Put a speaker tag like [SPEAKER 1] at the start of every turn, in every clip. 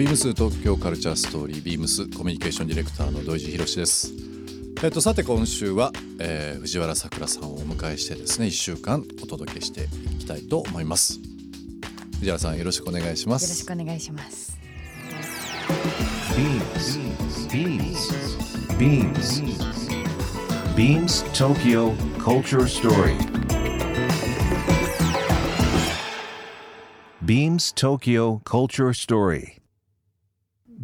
[SPEAKER 1] ビームス東京カルチャーストーリービームスコミュニケーションディレクターの土井地博です。えっとさて今週は、えー、藤原さくらさんをお迎えしてですね1週間お届けしていきたいと思います。藤原さんよろしくお願いします。
[SPEAKER 2] よろしくお願いします。
[SPEAKER 3] ビームスビームスビームスビームス東京カルチャーストーリー Beams Tokyo Culture Story.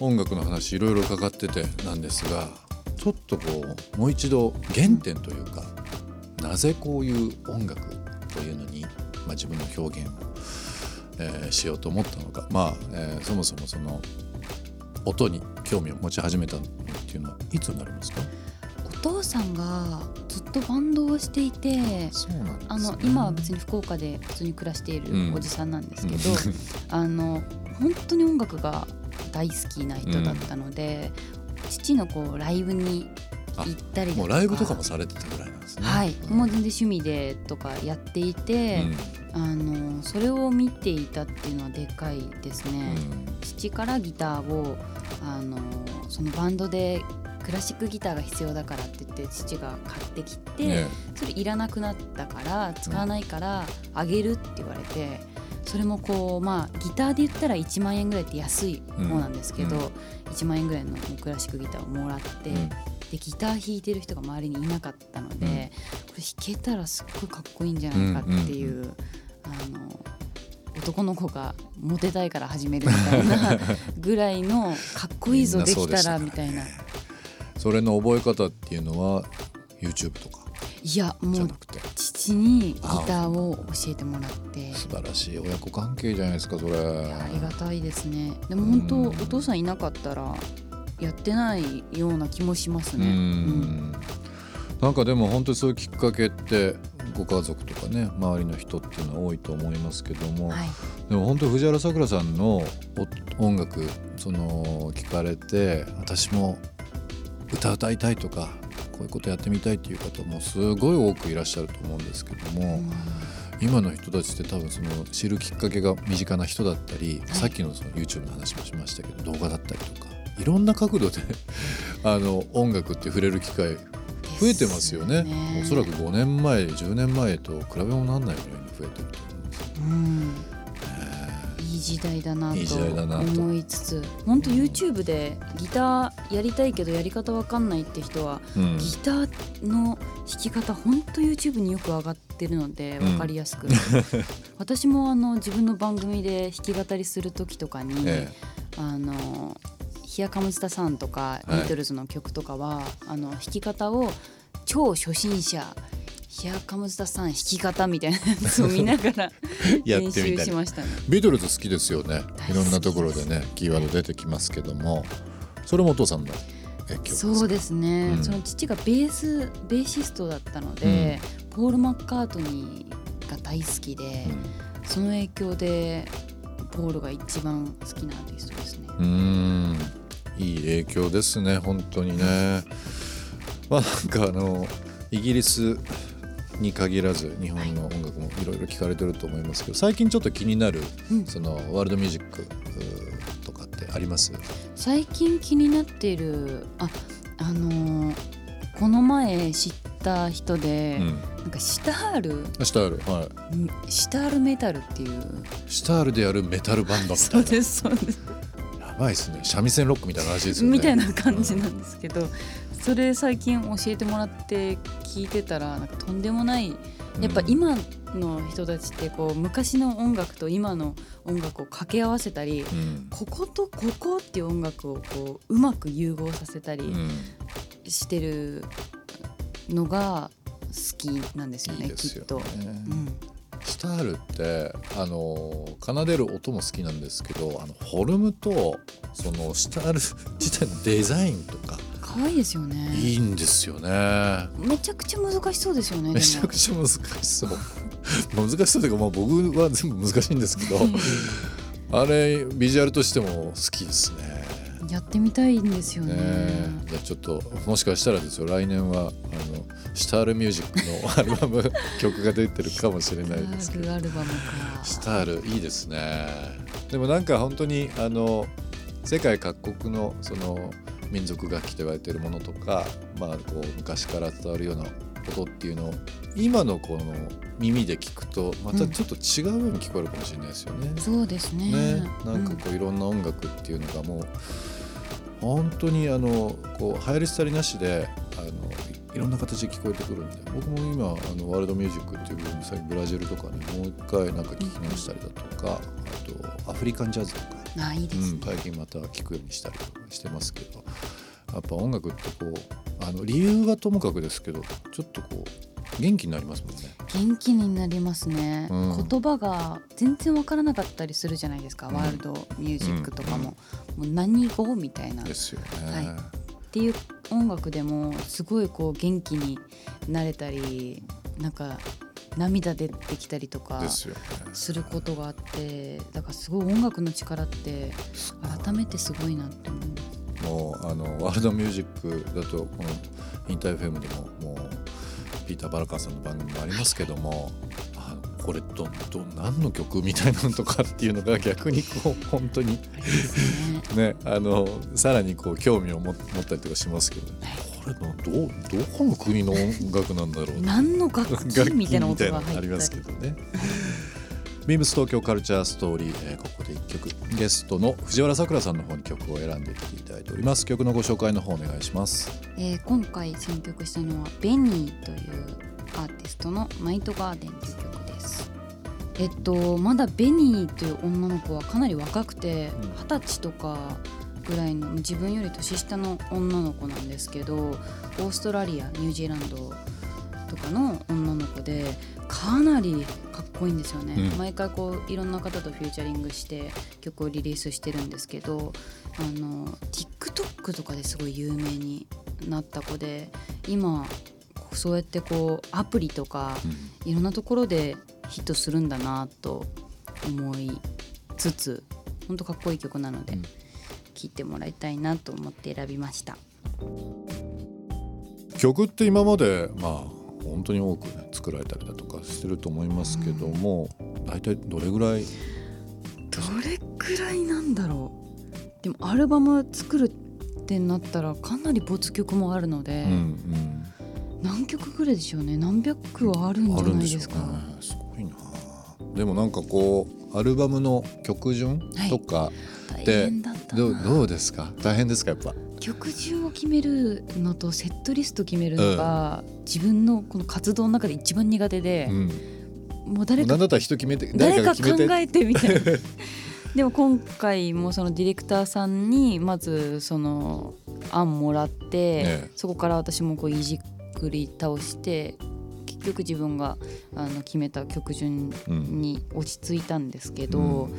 [SPEAKER 1] 音楽の話いろいろ伺っててなんですがちょっとこうもう一度原点というかなぜこういう音楽というのに、まあ、自分の表現を、えーしようと思ったのか。まあ、えーそもそもその音に興味を持ち始めたのっていうのはいつになりますか？
[SPEAKER 2] お父さんがずっとバンドをしていて
[SPEAKER 1] ね、
[SPEAKER 2] あの今は別に福岡で普通に暮らしてい
[SPEAKER 1] うん
[SPEAKER 2] るおじさんなんですけど、
[SPEAKER 1] うん。
[SPEAKER 2] あの本当に音楽が大好きな人だったので、父のこうライブに行ったりだとか。
[SPEAKER 1] もうライブとかもされてたぐらいなんですね。
[SPEAKER 2] はい、
[SPEAKER 1] うん
[SPEAKER 2] もう全然趣味でとかやっていて、あのそれを見ていたっていうのはでかいですね。父からギターをあのそのバンドでクラシックギターが必要だからって言って父が買ってきて、
[SPEAKER 1] うんね。
[SPEAKER 2] それいらなくなったから使わないからあげるって言われて、それもこうまあギターで言ったら1万円ぐらいって安い方なんですけど、
[SPEAKER 1] うん。うん
[SPEAKER 2] 1万円ぐらいのクラシックギターをもらって、
[SPEAKER 1] うん。
[SPEAKER 2] でギター弾いてる人が周りにいなかったので、
[SPEAKER 1] うん。
[SPEAKER 2] これ弾けたらすっごいかっこいいんじゃないかっていう、あの男の子がモテたいから始めるみたいな ぐらいのかっこいいぞできた
[SPEAKER 1] ら
[SPEAKER 2] みたいな。
[SPEAKER 1] それの覚え方っていうのは YouTube とか？
[SPEAKER 2] いやもう父にギターを教えてもらって。
[SPEAKER 1] 素晴らしい親子関係じゃないですかそれ。
[SPEAKER 2] ありがたいですね。でも本当、
[SPEAKER 1] うん。
[SPEAKER 2] お父さんいなかったらやってないような気もします
[SPEAKER 1] う
[SPEAKER 2] ね。
[SPEAKER 1] ん。なんかでも本当にそういうきっかけってご家族とかね周りの人っていうのは多いと思いますけども、
[SPEAKER 2] はい、
[SPEAKER 1] でも本当藤原さくらさんのお音楽その聞かれて私も歌歌いたいとかこういうことやってみたいっていう方もすごい多くいらっしゃると思うんですけども、今の人たちって多分その知るきっかけが身近な人だったり、
[SPEAKER 2] はい。
[SPEAKER 1] さっきのその YouTube の話もしましたけど動画だったりとかいろんな角度で あの音楽って触れる機会増えてますよね。おそらく5年前10年前と比べもなんないぐらいに増えてると思うんですよ
[SPEAKER 2] うんいい時代だな
[SPEAKER 1] と
[SPEAKER 2] と。思いつつ本当 YouTube でギターやりたいけどやり方わかんないって人は、
[SPEAKER 1] うん。
[SPEAKER 2] ギターの弾き方本当 YouTube によく上がってるので
[SPEAKER 1] うん。
[SPEAKER 2] 分かりやすく、私もあの自分の番組で弾き語りする時とかに、
[SPEAKER 1] え
[SPEAKER 2] あのヒアカムズタさんとかビ
[SPEAKER 1] はい。
[SPEAKER 2] ートルズの曲とかは、あの弾き方を超初心者ヒアカムズタさん弾き方みたいなやつを見ながら
[SPEAKER 1] やっ
[SPEAKER 2] 練習しましたね。
[SPEAKER 1] ビートルズ好きですよね。いろんなところでねキーワード出てきますけども。それもお父さんの影響です
[SPEAKER 2] そうですね、
[SPEAKER 1] うん。
[SPEAKER 2] その父がベースベーシストだったので、ポール・マッカートニーが大好きで、その影響でポールが一番好きなアーティストですね。
[SPEAKER 1] うんうん。いい影響ですね本当にね。まあなんかあのイギリスに限らず日本の音楽もいろいろ聞かれてると思いますけど最近ちょっと気になる
[SPEAKER 2] うん。
[SPEAKER 1] そのワールドミュージックとかってあります？
[SPEAKER 2] 最近気になっているああのーこの前知った人で、
[SPEAKER 1] うん。
[SPEAKER 2] なんかシタール？
[SPEAKER 1] シタールは
[SPEAKER 2] シタールメタルっていう。
[SPEAKER 1] いシタールでやるメタルバンドみた
[SPEAKER 2] そ
[SPEAKER 1] いうな
[SPEAKER 2] ですそうです。
[SPEAKER 1] やばいですね。三味線ロックみたいな話ですよね。
[SPEAKER 2] みたいな感じなんですけど、それ最近教えてもらって聞いてたらなんかとんでもないやっぱ今の人たちってこう昔の音楽と今の音楽を掛け合わせたり
[SPEAKER 1] うん。
[SPEAKER 2] こことここっていう音楽をこううまく融合させたり
[SPEAKER 1] うん。
[SPEAKER 2] してるのが好きなんですよね
[SPEAKER 1] いいですよ
[SPEAKER 2] きっと。
[SPEAKER 1] ね
[SPEAKER 2] うん。
[SPEAKER 1] シタールってあの奏でる音も好きなんですけどあのフォルムとそのスタイル自体のデザインとか
[SPEAKER 2] 可愛いですよね。
[SPEAKER 1] いいんですよね。
[SPEAKER 2] めちゃくちゃ難しそうですよね
[SPEAKER 1] めちゃくちゃ難しそう。難しそうというか、まあ、僕は全部難しいんですけどあれビジュアルとしても好きですね。
[SPEAKER 2] やってみたいんですよね。
[SPEAKER 1] ねじゃあちょっともしかしたらですよ来年はあのシタールミュージックのアルバム曲が出てるかもしれないですけど。
[SPEAKER 2] アルバムか。
[SPEAKER 1] シタールいいですね。でもなんか本当にあの世界各国のその民族楽器と言われているものとか、まあ、こう昔から伝わるようなことっていうのを今のこの耳で聞くとまたちょっと違うように聞こえるかもしれないですよね。
[SPEAKER 2] そうですね。
[SPEAKER 1] ね、なんかこういろんな音楽っていうのがもう本当にあのこう流行り廃りなしであのいいろんな形で聞こえてくるんで僕も今あのワールドミュージックっていう部分最近ブラジルとかねもう一回なんか聞き直したりだとかあとアフリカンジャズとか、
[SPEAKER 2] うん、あいいですね、
[SPEAKER 1] うん、最近また聞くようにしたりとかしてますけど。やっぱ音楽ってこうあの理由はともかくですけどちょっとこう元気になりますもんね。
[SPEAKER 2] 元気になりますね、
[SPEAKER 1] うん。
[SPEAKER 2] 言葉が全然わからなかったりするじゃないですか、
[SPEAKER 1] うん。
[SPEAKER 2] ワールドミュージックとかも、もう何語みたいな。っ
[SPEAKER 1] ですよね。
[SPEAKER 2] はい。ていう音楽でもすごいこう元気になれたりなんか涙出てきたりとか
[SPEAKER 1] です
[SPEAKER 2] ることがあってだからすごい音楽の力って改めてすごいなって思います。
[SPEAKER 1] もうあのワールドミュージックだとこのインター FM でももうピーター・バラカンさんの番組もありますけども、あこれどど何の曲みたいなのとかっていうのが逆にこう本当に
[SPEAKER 2] ね。
[SPEAKER 1] ねあのさらにこう興味を持持ったりとかしますけど、これのどうどこの国の音楽なんだろう
[SPEAKER 2] 何の楽器みたいな音が
[SPEAKER 1] 楽器みたいなのありますけどね。ビームス東京カルチャーストーリー、えーここで1曲。ゲストの藤原さくらさんの方に曲を選んできていただいております。曲のご紹介の方お願いします。
[SPEAKER 2] えー今回選曲したのはベニーというアーティストの「ナイトガーデン」という曲です。えっとまだベニーという女の子はかなり若くて
[SPEAKER 1] うん。
[SPEAKER 2] 二十歳とかぐらいの自分より年下の女の子なんですけどオーストラリアニュージーランドとかの女の子でかなりかっこいいんですよね、
[SPEAKER 1] うん。
[SPEAKER 2] 毎回こういろんな方とフューチャリングして曲をリリースしてるんですけどあの TikTok とかですごい有名になった子で今そうやってこうアプリとかいろんなところでヒットするんだなと思いつつ本当かっこいい曲なので。
[SPEAKER 1] うん
[SPEAKER 2] 聴いてもらいたいなと思って選びました。
[SPEAKER 1] 曲って今までまあ本当に多くね作られたりだとかしてると思いますけども、大体どれぐらい？
[SPEAKER 2] どれくらいなんだろう。でもアルバム作るってなったらかなり没曲もあるので、
[SPEAKER 1] うん
[SPEAKER 2] 何曲ぐらいでしょうね。何百はある
[SPEAKER 1] うんん、
[SPEAKER 2] じゃないですか。
[SPEAKER 1] ね。すごいな。でもなんかこうアルバムの曲順とか、
[SPEAKER 2] ったな。
[SPEAKER 1] どうどうですか？大変ですかやっぱ？
[SPEAKER 2] 曲順を決めるのとセットリスト決めるのが、自分のこの活動の中で一番苦手で
[SPEAKER 1] う、ん。
[SPEAKER 2] もう誰か
[SPEAKER 1] 何だったら人決めて
[SPEAKER 2] 誰か考えてみたいな。でも今回もそのディレクターさんにまずその案もらって、
[SPEAKER 1] ね。
[SPEAKER 2] そこから私もこういじくり倒して結局自分があの決めた曲順
[SPEAKER 1] うん。
[SPEAKER 2] に落ち着いたんですけど、
[SPEAKER 1] うん。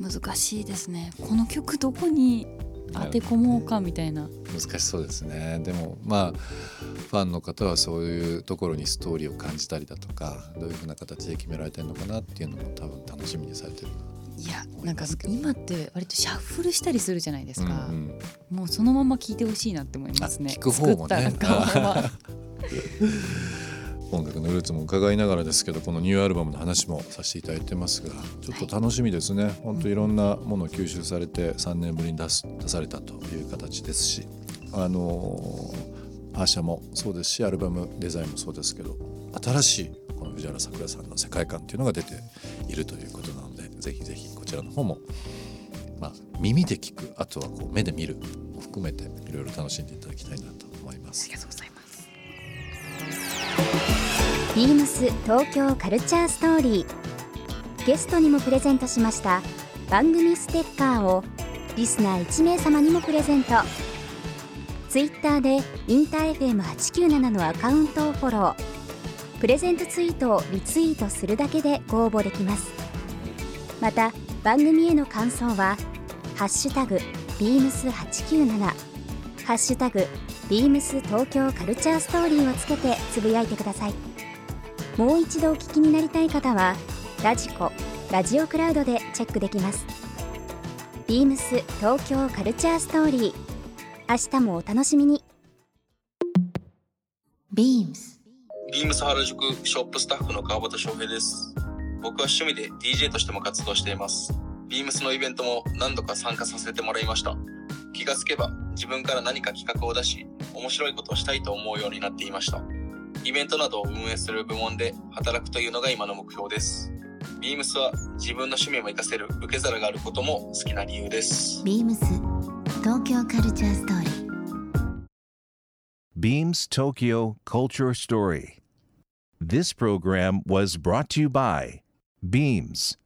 [SPEAKER 2] 難しいですね。この曲どこに当て込もうかみたいな。
[SPEAKER 1] 難しそうですね。でもまあファンの方はそういうところにストーリーを感じたりだとかどういうふうな形で決められてるのかなっていうのも多分楽しみにされてる
[SPEAKER 2] いや
[SPEAKER 1] 思
[SPEAKER 2] ないんか今って割とシャッフルしたりするじゃないですか、
[SPEAKER 1] うんうん。
[SPEAKER 2] もうそのまま聴いてほしいなって思いますね。
[SPEAKER 1] あ聞く方もね。
[SPEAKER 2] 作った
[SPEAKER 1] 音楽のルーツも伺いながらですけどこのニューアルバムの話もさせていただいてますがちょっと楽しみですね、本当いろんなものを吸収されて3年ぶりに出す出されたという形ですしあのーアーシャもそうですしアルバムデザインもそうですけど新しいこの藤原さくらさんの世界観っていうのが出ているということなのでぜひぜひこちらの方も、まあ、耳で聞くあとはこう目で見るも含めていろいろ楽しんでいただきたいなと思います。
[SPEAKER 2] あり。がとうございます
[SPEAKER 4] ビームス東京カルチャーストーリー。ゲストにもプレゼントしました番組ステッカーをリスナー1名様にもプレゼント。ツイッターでインター FM897 のアカウントをフォロー。プレゼントツイートをリツイートするだけでご応募できます。また番組への感想は「ハッシュタグ beams897 ハッシュタグビームス東京カルチャーストーリーをつけてつぶやいてください。もう一度お聞きになりたい方はラジコラジオクラウドでチェックできますビームス東京カルチャーストーリー明日もお楽しみに
[SPEAKER 5] beams
[SPEAKER 6] ビームス原宿ショップスタッフの川端翔平です。僕は趣味で DJ としても活動しています。ビームスのイベントも何度か参加させてもらいました。気がつけば自分から何か企画を出し、面白いことをしたいと思うようになっていました。イベントなどを運営する部門で働くというのが今の目標です。ビームスは自分の趣味も活かせる受け皿があることも好きな理由です。
[SPEAKER 5] ビームス東京カルチャーストーリー
[SPEAKER 3] Beams Tokyo Culture Story. This program was brought to you by Beams.